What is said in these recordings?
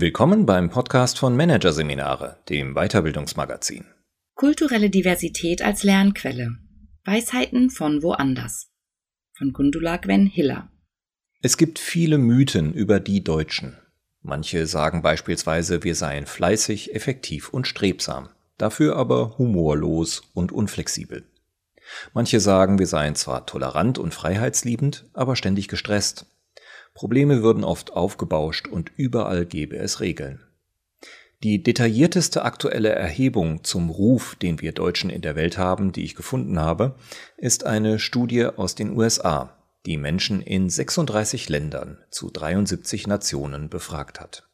Willkommen beim Podcast von Managerseminare, dem Weiterbildungsmagazin. Kulturelle Diversität als Lernquelle. Weisheiten von woanders. Von Gundula Gwen Hiller. Es gibt viele Mythen über die Deutschen. Manche sagen beispielsweise, wir seien fleißig, effektiv und strebsam, dafür aber humorlos und unflexibel. Manche sagen, wir seien zwar tolerant und freiheitsliebend, aber ständig gestresst, Probleme würden oft aufgebauscht und überall gäbe es Regeln. Die detaillierteste aktuelle Erhebung zum Ruf, den wir Deutschen in der Welt haben, die ich gefunden habe, ist eine Studie aus den USA, die Menschen in 36 Ländern zu 73 Nationen befragt hat.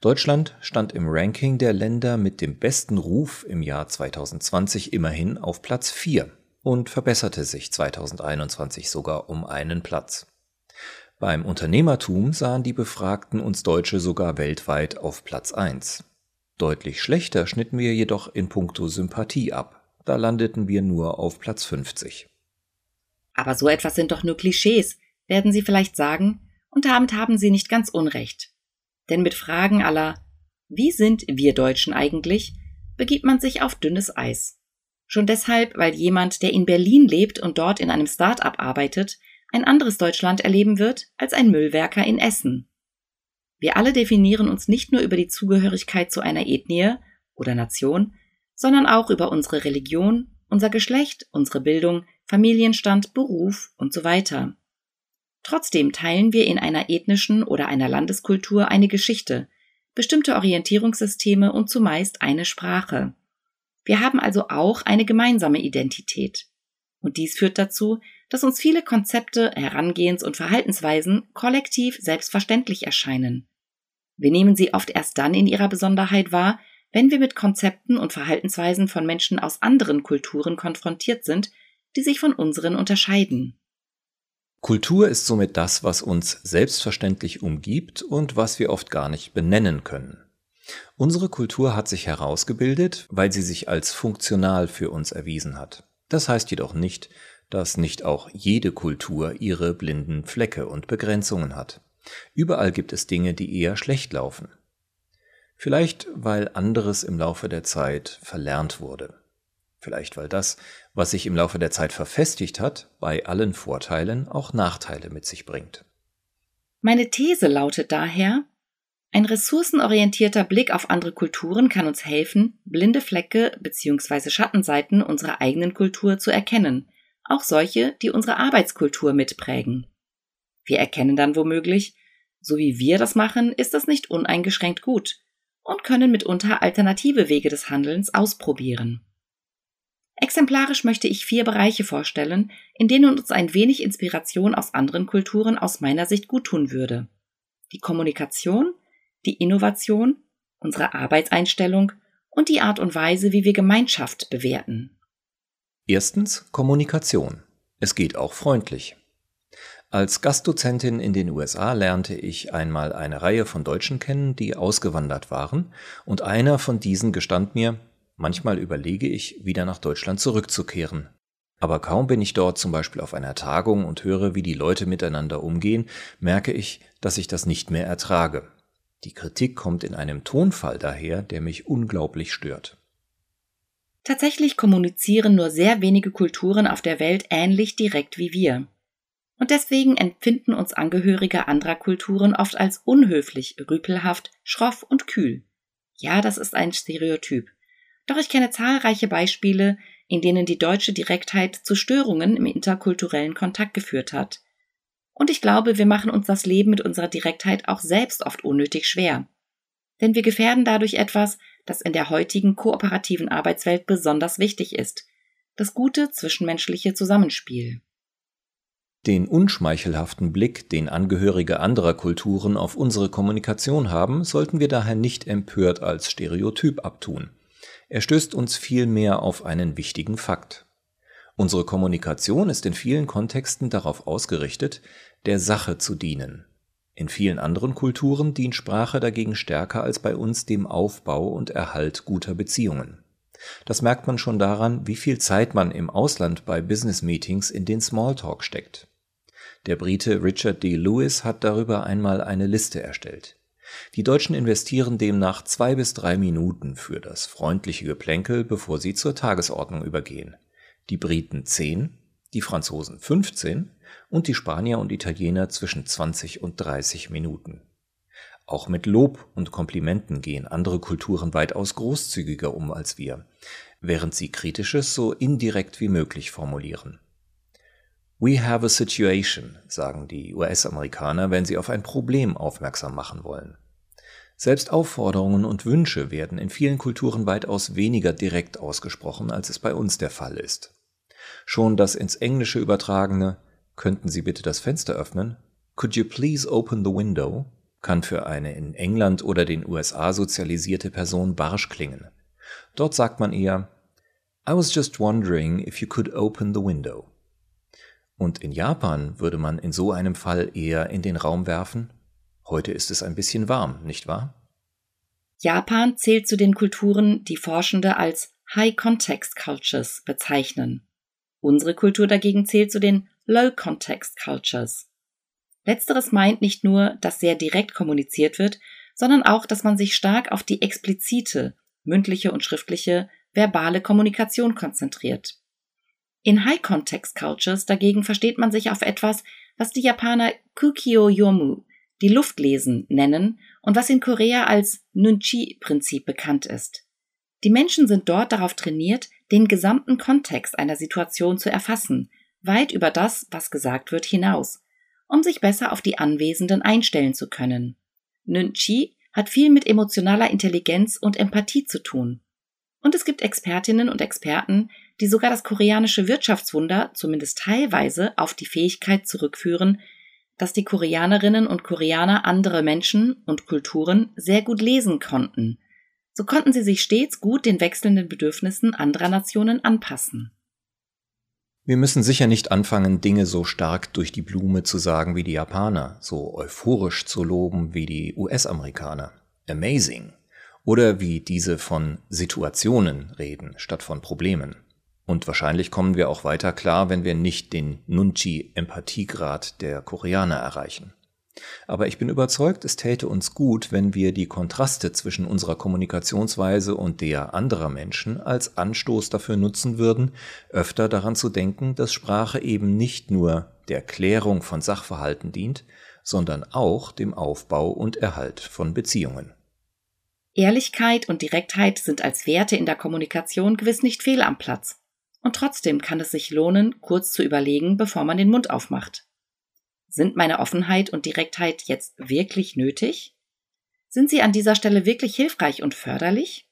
Deutschland stand im Ranking der Länder mit dem besten Ruf im Jahr 2020 immerhin auf Platz 4 und verbesserte sich 2021 sogar um einen Platz. Beim Unternehmertum sahen die Befragten uns Deutsche sogar weltweit auf Platz 1. Deutlich schlechter schnitten wir jedoch in puncto Sympathie ab. Da landeten wir nur auf Platz 50. Aber so etwas sind doch nur Klischees, werden Sie vielleicht sagen, und damit haben Sie nicht ganz unrecht. Denn mit Fragen aller Wie sind wir Deutschen eigentlich? begibt man sich auf dünnes Eis. Schon deshalb, weil jemand, der in Berlin lebt und dort in einem Start-up arbeitet, ein anderes Deutschland erleben wird als ein Müllwerker in Essen. Wir alle definieren uns nicht nur über die Zugehörigkeit zu einer Ethnie oder Nation, sondern auch über unsere Religion, unser Geschlecht, unsere Bildung, Familienstand, Beruf und so weiter. Trotzdem teilen wir in einer ethnischen oder einer Landeskultur eine Geschichte, bestimmte Orientierungssysteme und zumeist eine Sprache. Wir haben also auch eine gemeinsame Identität. Und dies führt dazu, dass uns viele Konzepte, Herangehens- und Verhaltensweisen kollektiv selbstverständlich erscheinen. Wir nehmen sie oft erst dann in ihrer Besonderheit wahr, wenn wir mit Konzepten und Verhaltensweisen von Menschen aus anderen Kulturen konfrontiert sind, die sich von unseren unterscheiden. Kultur ist somit das, was uns selbstverständlich umgibt und was wir oft gar nicht benennen können. Unsere Kultur hat sich herausgebildet, weil sie sich als funktional für uns erwiesen hat. Das heißt jedoch nicht, dass nicht auch jede Kultur ihre blinden Flecke und Begrenzungen hat. Überall gibt es Dinge, die eher schlecht laufen. Vielleicht weil anderes im Laufe der Zeit verlernt wurde. Vielleicht weil das, was sich im Laufe der Zeit verfestigt hat, bei allen Vorteilen auch Nachteile mit sich bringt. Meine These lautet daher, ein ressourcenorientierter Blick auf andere Kulturen kann uns helfen, blinde Flecke bzw. Schattenseiten unserer eigenen Kultur zu erkennen auch solche, die unsere Arbeitskultur mitprägen. Wir erkennen dann womöglich, so wie wir das machen, ist das nicht uneingeschränkt gut und können mitunter alternative Wege des Handelns ausprobieren. Exemplarisch möchte ich vier Bereiche vorstellen, in denen uns ein wenig Inspiration aus anderen Kulturen aus meiner Sicht guttun würde. Die Kommunikation, die Innovation, unsere Arbeitseinstellung und die Art und Weise, wie wir Gemeinschaft bewerten. Erstens Kommunikation. Es geht auch freundlich. Als Gastdozentin in den USA lernte ich einmal eine Reihe von Deutschen kennen, die ausgewandert waren, und einer von diesen gestand mir, manchmal überlege ich, wieder nach Deutschland zurückzukehren. Aber kaum bin ich dort zum Beispiel auf einer Tagung und höre, wie die Leute miteinander umgehen, merke ich, dass ich das nicht mehr ertrage. Die Kritik kommt in einem Tonfall daher, der mich unglaublich stört. Tatsächlich kommunizieren nur sehr wenige Kulturen auf der Welt ähnlich direkt wie wir. Und deswegen empfinden uns Angehörige anderer Kulturen oft als unhöflich, rüpelhaft, schroff und kühl. Ja, das ist ein Stereotyp. Doch ich kenne zahlreiche Beispiele, in denen die deutsche Direktheit zu Störungen im interkulturellen Kontakt geführt hat. Und ich glaube, wir machen uns das Leben mit unserer Direktheit auch selbst oft unnötig schwer. Denn wir gefährden dadurch etwas, das in der heutigen kooperativen Arbeitswelt besonders wichtig ist, das gute zwischenmenschliche Zusammenspiel. Den unschmeichelhaften Blick, den Angehörige anderer Kulturen auf unsere Kommunikation haben, sollten wir daher nicht empört als Stereotyp abtun. Er stößt uns vielmehr auf einen wichtigen Fakt. Unsere Kommunikation ist in vielen Kontexten darauf ausgerichtet, der Sache zu dienen, in vielen anderen Kulturen dient Sprache dagegen stärker als bei uns dem Aufbau und Erhalt guter Beziehungen. Das merkt man schon daran, wie viel Zeit man im Ausland bei Business-Meetings in den Smalltalk steckt. Der Brite Richard D. Lewis hat darüber einmal eine Liste erstellt. Die Deutschen investieren demnach zwei bis drei Minuten für das freundliche Geplänkel, bevor sie zur Tagesordnung übergehen. Die Briten zehn, die Franzosen 15 und die Spanier und Italiener zwischen 20 und 30 Minuten. Auch mit Lob und Komplimenten gehen andere Kulturen weitaus großzügiger um als wir, während sie Kritisches so indirekt wie möglich formulieren. We have a situation, sagen die US-Amerikaner, wenn sie auf ein Problem aufmerksam machen wollen. Selbst Aufforderungen und Wünsche werden in vielen Kulturen weitaus weniger direkt ausgesprochen, als es bei uns der Fall ist. Schon das ins Englische übertragene Könnten Sie bitte das Fenster öffnen? Could you please open the window? kann für eine in England oder den USA sozialisierte Person barsch klingen. Dort sagt man eher I was just wondering if you could open the window. Und in Japan würde man in so einem Fall eher in den Raum werfen, heute ist es ein bisschen warm, nicht wahr? Japan zählt zu den Kulturen, die Forschende als High Context Cultures bezeichnen. Unsere Kultur dagegen zählt zu den Low Context Cultures. Letzteres meint nicht nur, dass sehr direkt kommuniziert wird, sondern auch, dass man sich stark auf die explizite, mündliche und schriftliche, verbale Kommunikation konzentriert. In High Context Cultures dagegen versteht man sich auf etwas, was die Japaner Kukyo Yomu, die Luftlesen, nennen und was in Korea als Nunchi-Prinzip bekannt ist. Die Menschen sind dort darauf trainiert, den gesamten Kontext einer Situation zu erfassen, weit über das, was gesagt wird, hinaus, um sich besser auf die Anwesenden einstellen zu können. Nunchi hat viel mit emotionaler Intelligenz und Empathie zu tun. Und es gibt Expertinnen und Experten, die sogar das koreanische Wirtschaftswunder zumindest teilweise auf die Fähigkeit zurückführen, dass die Koreanerinnen und Koreaner andere Menschen und Kulturen sehr gut lesen konnten. So konnten sie sich stets gut den wechselnden Bedürfnissen anderer Nationen anpassen. Wir müssen sicher nicht anfangen, Dinge so stark durch die Blume zu sagen wie die Japaner, so euphorisch zu loben wie die US-Amerikaner. Amazing. Oder wie diese von Situationen reden statt von Problemen. Und wahrscheinlich kommen wir auch weiter klar, wenn wir nicht den Nunchi-Empathiegrad der Koreaner erreichen. Aber ich bin überzeugt, es täte uns gut, wenn wir die Kontraste zwischen unserer Kommunikationsweise und der anderer Menschen als Anstoß dafür nutzen würden, öfter daran zu denken, dass Sprache eben nicht nur der Klärung von Sachverhalten dient, sondern auch dem Aufbau und Erhalt von Beziehungen. Ehrlichkeit und Direktheit sind als Werte in der Kommunikation gewiss nicht fehl am Platz. Und trotzdem kann es sich lohnen, kurz zu überlegen, bevor man den Mund aufmacht. Sind meine Offenheit und Direktheit jetzt wirklich nötig? Sind sie an dieser Stelle wirklich hilfreich und förderlich?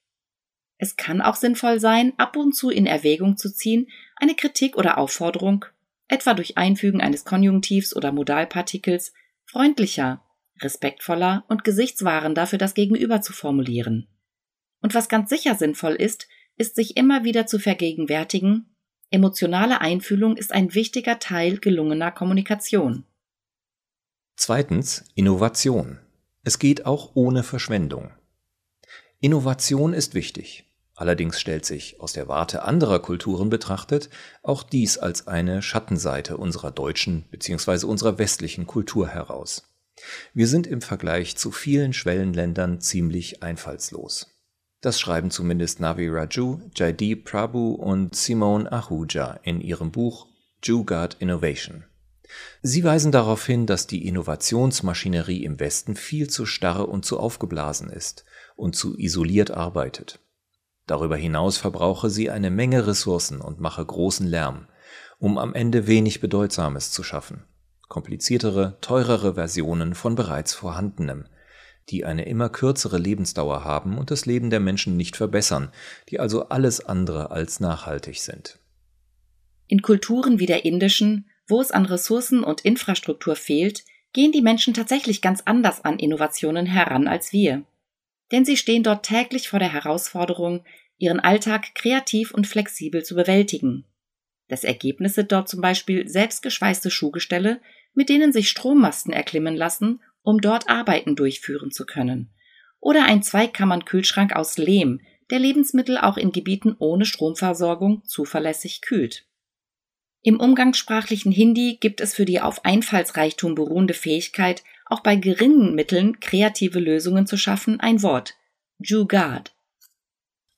Es kann auch sinnvoll sein, ab und zu in Erwägung zu ziehen, eine Kritik oder Aufforderung, etwa durch Einfügen eines Konjunktivs oder Modalpartikels, freundlicher, respektvoller und gesichtswahrender für das Gegenüber zu formulieren. Und was ganz sicher sinnvoll ist, ist sich immer wieder zu vergegenwärtigen, emotionale Einfühlung ist ein wichtiger Teil gelungener Kommunikation. Zweitens Innovation. Es geht auch ohne Verschwendung. Innovation ist wichtig. Allerdings stellt sich aus der Warte anderer Kulturen betrachtet auch dies als eine Schattenseite unserer deutschen bzw. unserer westlichen Kultur heraus. Wir sind im Vergleich zu vielen Schwellenländern ziemlich einfallslos. Das schreiben zumindest Navi Raju, Jaideep Prabhu und Simone Ahuja in ihrem Buch Jugaad Innovation. Sie weisen darauf hin, dass die Innovationsmaschinerie im Westen viel zu starr und zu aufgeblasen ist und zu isoliert arbeitet. Darüber hinaus verbrauche sie eine Menge Ressourcen und mache großen Lärm, um am Ende wenig Bedeutsames zu schaffen. Kompliziertere, teurere Versionen von bereits vorhandenem, die eine immer kürzere Lebensdauer haben und das Leben der Menschen nicht verbessern, die also alles andere als nachhaltig sind. In Kulturen wie der indischen, wo es an Ressourcen und Infrastruktur fehlt, gehen die Menschen tatsächlich ganz anders an Innovationen heran als wir. Denn sie stehen dort täglich vor der Herausforderung, ihren Alltag kreativ und flexibel zu bewältigen. Das Ergebnis sind dort zum Beispiel selbstgeschweißte Schuhgestelle, mit denen sich Strommasten erklimmen lassen um dort Arbeiten durchführen zu können. Oder ein Zweikammern-Kühlschrank aus Lehm, der Lebensmittel auch in Gebieten ohne Stromversorgung zuverlässig kühlt. Im umgangssprachlichen Hindi gibt es für die auf Einfallsreichtum beruhende Fähigkeit, auch bei geringen Mitteln kreative Lösungen zu schaffen, ein Wort. Jugaad.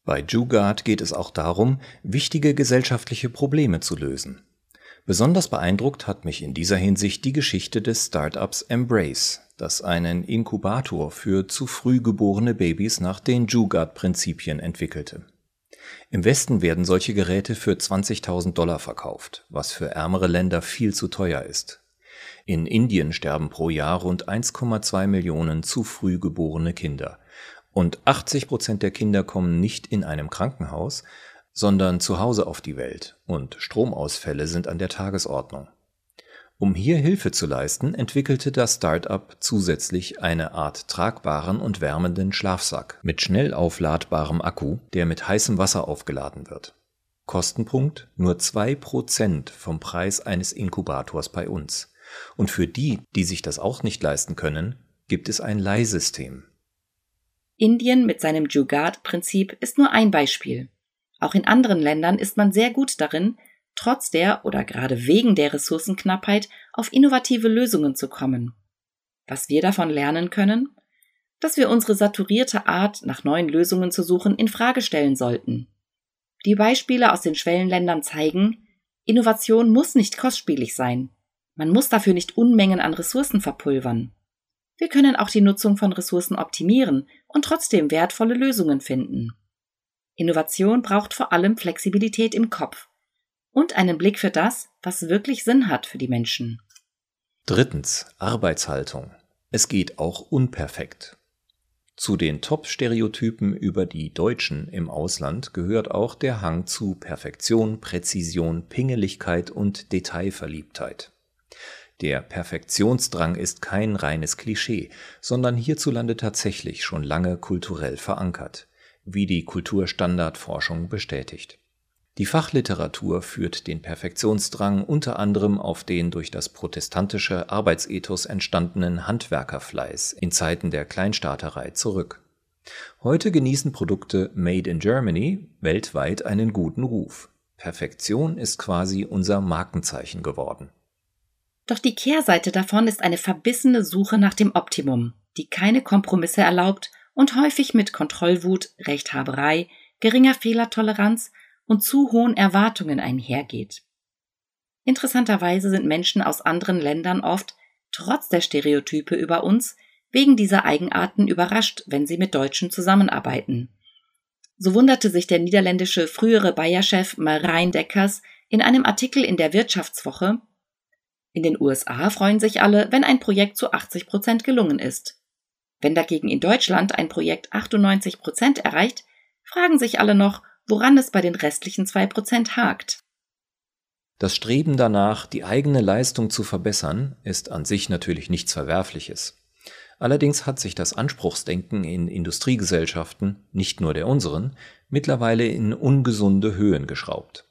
Bei Jugaad geht es auch darum, wichtige gesellschaftliche Probleme zu lösen. Besonders beeindruckt hat mich in dieser Hinsicht die Geschichte des Startups Embrace, das einen Inkubator für zu früh geborene Babys nach den Jugaad-Prinzipien entwickelte. Im Westen werden solche Geräte für 20.000 Dollar verkauft, was für ärmere Länder viel zu teuer ist. In Indien sterben pro Jahr rund 1,2 Millionen zu früh geborene Kinder. Und 80 Prozent der Kinder kommen nicht in einem Krankenhaus, sondern zu Hause auf die Welt und Stromausfälle sind an der Tagesordnung. Um hier Hilfe zu leisten, entwickelte das Start-up zusätzlich eine Art tragbaren und wärmenden Schlafsack mit schnell aufladbarem Akku, der mit heißem Wasser aufgeladen wird. Kostenpunkt nur zwei Prozent vom Preis eines Inkubators bei uns. Und für die, die sich das auch nicht leisten können, gibt es ein Leihsystem. Indien mit seinem Jugaad-Prinzip ist nur ein Beispiel. Auch in anderen Ländern ist man sehr gut darin, trotz der oder gerade wegen der Ressourcenknappheit auf innovative Lösungen zu kommen. Was wir davon lernen können? Dass wir unsere saturierte Art, nach neuen Lösungen zu suchen, in Frage stellen sollten. Die Beispiele aus den Schwellenländern zeigen, Innovation muss nicht kostspielig sein. Man muss dafür nicht Unmengen an Ressourcen verpulvern. Wir können auch die Nutzung von Ressourcen optimieren und trotzdem wertvolle Lösungen finden. Innovation braucht vor allem Flexibilität im Kopf und einen Blick für das, was wirklich Sinn hat für die Menschen. Drittens Arbeitshaltung. Es geht auch unperfekt. Zu den Top-Stereotypen über die Deutschen im Ausland gehört auch der Hang zu Perfektion, Präzision, Pingeligkeit und Detailverliebtheit. Der Perfektionsdrang ist kein reines Klischee, sondern hierzulande tatsächlich schon lange kulturell verankert wie die Kulturstandardforschung bestätigt. Die Fachliteratur führt den Perfektionsdrang unter anderem auf den durch das protestantische Arbeitsethos entstandenen Handwerkerfleiß in Zeiten der Kleinstaaterei zurück. Heute genießen Produkte Made in Germany weltweit einen guten Ruf. Perfektion ist quasi unser Markenzeichen geworden. Doch die Kehrseite davon ist eine verbissene Suche nach dem Optimum, die keine Kompromisse erlaubt und häufig mit Kontrollwut, Rechthaberei, geringer Fehlertoleranz und zu hohen Erwartungen einhergeht. Interessanterweise sind Menschen aus anderen Ländern oft, trotz der Stereotype über uns, wegen dieser Eigenarten überrascht, wenn sie mit Deutschen zusammenarbeiten. So wunderte sich der niederländische frühere Bayer-Chef Marijn Deckers in einem Artikel in der Wirtschaftswoche, in den USA freuen sich alle, wenn ein Projekt zu 80 Prozent gelungen ist. Wenn dagegen in Deutschland ein Projekt 98 Prozent erreicht, fragen sich alle noch, woran es bei den restlichen zwei Prozent hakt. Das Streben danach, die eigene Leistung zu verbessern, ist an sich natürlich nichts Verwerfliches. Allerdings hat sich das Anspruchsdenken in Industriegesellschaften, nicht nur der unseren, mittlerweile in ungesunde Höhen geschraubt.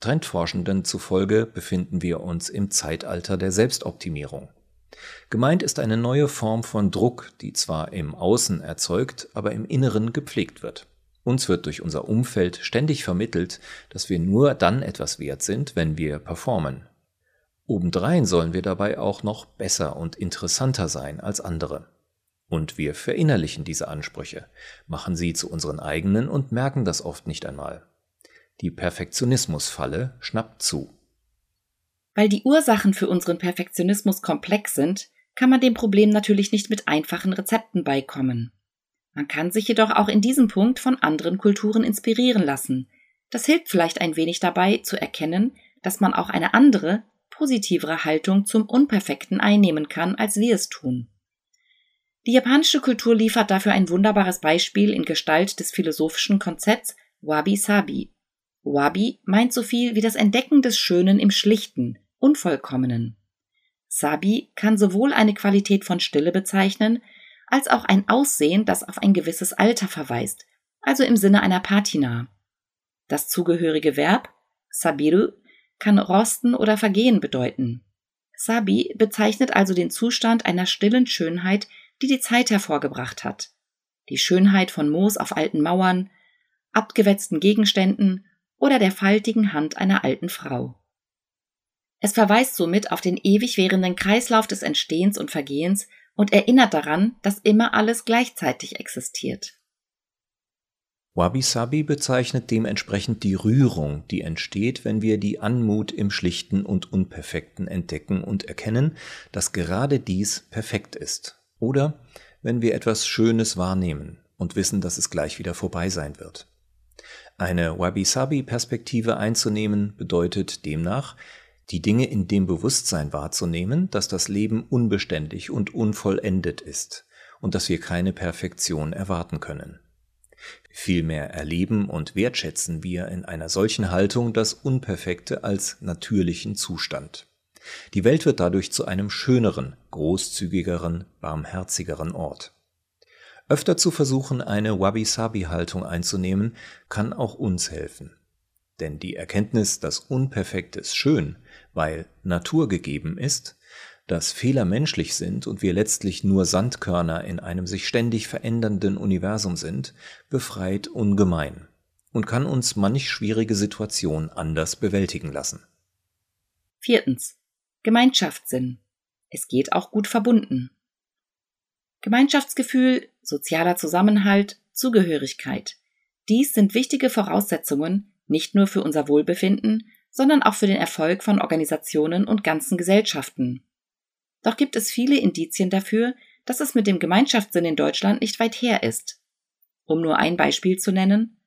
Trendforschenden zufolge befinden wir uns im Zeitalter der Selbstoptimierung. Gemeint ist eine neue Form von Druck, die zwar im Außen erzeugt, aber im Inneren gepflegt wird. Uns wird durch unser Umfeld ständig vermittelt, dass wir nur dann etwas wert sind, wenn wir performen. Obendrein sollen wir dabei auch noch besser und interessanter sein als andere. Und wir verinnerlichen diese Ansprüche, machen sie zu unseren eigenen und merken das oft nicht einmal. Die Perfektionismusfalle schnappt zu. Weil die Ursachen für unseren Perfektionismus komplex sind, kann man dem Problem natürlich nicht mit einfachen Rezepten beikommen. Man kann sich jedoch auch in diesem Punkt von anderen Kulturen inspirieren lassen. Das hilft vielleicht ein wenig dabei zu erkennen, dass man auch eine andere, positivere Haltung zum Unperfekten einnehmen kann, als wir es tun. Die japanische Kultur liefert dafür ein wunderbares Beispiel in Gestalt des philosophischen Konzepts Wabi-Sabi. Wabi meint so viel wie das Entdecken des Schönen im Schlichten, Unvollkommenen. Sabi kann sowohl eine Qualität von Stille bezeichnen, als auch ein Aussehen, das auf ein gewisses Alter verweist, also im Sinne einer Patina. Das zugehörige Verb sabiru kann rosten oder vergehen bedeuten. Sabi bezeichnet also den Zustand einer stillen Schönheit, die die Zeit hervorgebracht hat. Die Schönheit von Moos auf alten Mauern, abgewetzten Gegenständen oder der faltigen Hand einer alten Frau. Es verweist somit auf den ewig währenden Kreislauf des Entstehens und Vergehens und erinnert daran, dass immer alles gleichzeitig existiert. Wabi-Sabi bezeichnet dementsprechend die Rührung, die entsteht, wenn wir die Anmut im Schlichten und Unperfekten entdecken und erkennen, dass gerade dies perfekt ist. Oder wenn wir etwas Schönes wahrnehmen und wissen, dass es gleich wieder vorbei sein wird. Eine Wabi-Sabi-Perspektive einzunehmen bedeutet demnach, die Dinge in dem Bewusstsein wahrzunehmen, dass das Leben unbeständig und unvollendet ist und dass wir keine Perfektion erwarten können. Vielmehr erleben und wertschätzen wir in einer solchen Haltung das Unperfekte als natürlichen Zustand. Die Welt wird dadurch zu einem schöneren, großzügigeren, barmherzigeren Ort. Öfter zu versuchen, eine Wabi-Sabi-Haltung einzunehmen, kann auch uns helfen. Denn die Erkenntnis, dass Unperfektes schön, weil naturgegeben ist, dass Fehler menschlich sind und wir letztlich nur Sandkörner in einem sich ständig verändernden Universum sind, befreit ungemein und kann uns manch schwierige Situation anders bewältigen lassen. Viertens. Gemeinschaftssinn. Es geht auch gut verbunden. Gemeinschaftsgefühl, sozialer Zusammenhalt, Zugehörigkeit. Dies sind wichtige Voraussetzungen nicht nur für unser Wohlbefinden, sondern auch für den Erfolg von Organisationen und ganzen Gesellschaften. Doch gibt es viele Indizien dafür, dass es mit dem Gemeinschaftssinn in Deutschland nicht weit her ist. Um nur ein Beispiel zu nennen,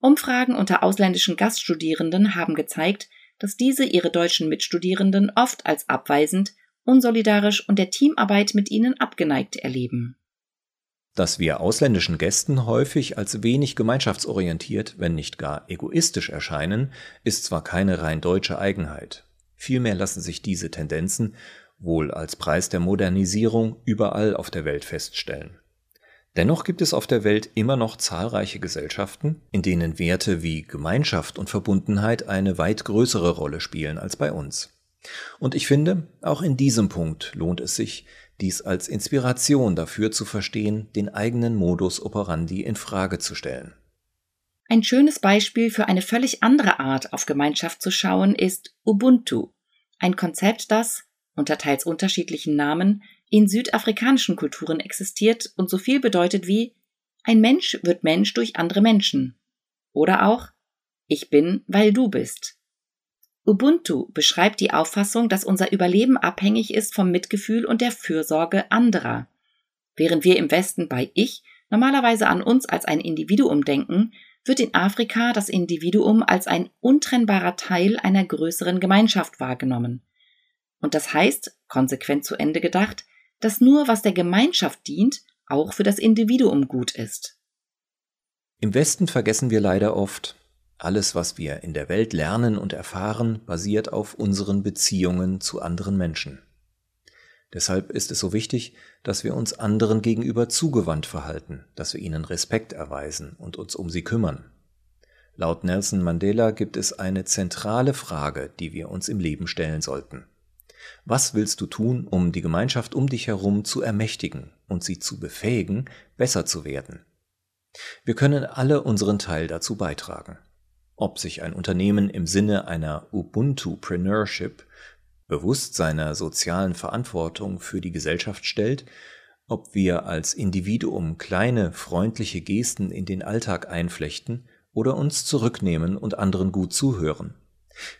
Umfragen unter ausländischen Gaststudierenden haben gezeigt, dass diese ihre deutschen Mitstudierenden oft als abweisend, unsolidarisch und der Teamarbeit mit ihnen abgeneigt erleben. Dass wir ausländischen Gästen häufig als wenig gemeinschaftsorientiert, wenn nicht gar egoistisch erscheinen, ist zwar keine rein deutsche Eigenheit. Vielmehr lassen sich diese Tendenzen wohl als Preis der Modernisierung überall auf der Welt feststellen. Dennoch gibt es auf der Welt immer noch zahlreiche Gesellschaften, in denen Werte wie Gemeinschaft und Verbundenheit eine weit größere Rolle spielen als bei uns. Und ich finde, auch in diesem Punkt lohnt es sich, dies als Inspiration dafür zu verstehen, den eigenen Modus operandi in Frage zu stellen. Ein schönes Beispiel für eine völlig andere Art auf Gemeinschaft zu schauen ist Ubuntu, ein Konzept, das, unter teils unterschiedlichen Namen, in südafrikanischen Kulturen existiert und so viel bedeutet wie ein Mensch wird Mensch durch andere Menschen. Oder auch ich bin, weil du bist. Ubuntu beschreibt die Auffassung, dass unser Überleben abhängig ist vom Mitgefühl und der Fürsorge anderer. Während wir im Westen bei Ich normalerweise an uns als ein Individuum denken, wird in Afrika das Individuum als ein untrennbarer Teil einer größeren Gemeinschaft wahrgenommen. Und das heißt, konsequent zu Ende gedacht, dass nur was der Gemeinschaft dient, auch für das Individuum gut ist. Im Westen vergessen wir leider oft, alles, was wir in der Welt lernen und erfahren, basiert auf unseren Beziehungen zu anderen Menschen. Deshalb ist es so wichtig, dass wir uns anderen gegenüber zugewandt verhalten, dass wir ihnen Respekt erweisen und uns um sie kümmern. Laut Nelson Mandela gibt es eine zentrale Frage, die wir uns im Leben stellen sollten. Was willst du tun, um die Gemeinschaft um dich herum zu ermächtigen und sie zu befähigen, besser zu werden? Wir können alle unseren Teil dazu beitragen. Ob sich ein Unternehmen im Sinne einer Ubuntu-Preneurship bewusst seiner sozialen Verantwortung für die Gesellschaft stellt, ob wir als Individuum kleine, freundliche Gesten in den Alltag einflechten oder uns zurücknehmen und anderen gut zuhören.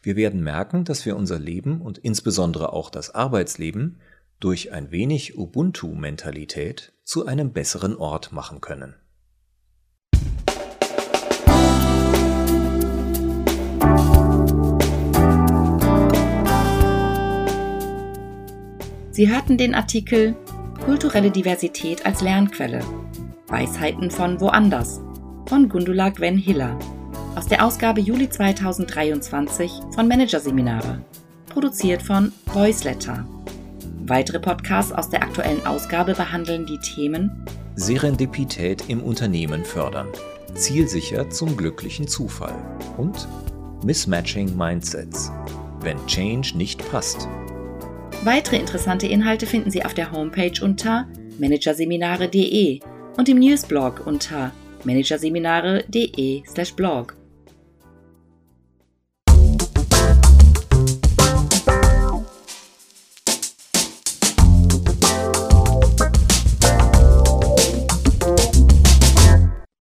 Wir werden merken, dass wir unser Leben und insbesondere auch das Arbeitsleben durch ein wenig Ubuntu-Mentalität zu einem besseren Ort machen können. Sie hörten den Artikel Kulturelle Diversität als Lernquelle. Weisheiten von woanders von Gundula Gwen Hiller aus der Ausgabe Juli 2023 von Managerseminare, produziert von Voiceletter. Weitere Podcasts aus der aktuellen Ausgabe behandeln die Themen Serendipität im Unternehmen fördern, zielsicher zum glücklichen Zufall und Mismatching Mindsets, wenn Change nicht passt. Weitere interessante Inhalte finden Sie auf der Homepage unter managerseminare.de und im Newsblog unter managerseminare.de/blog.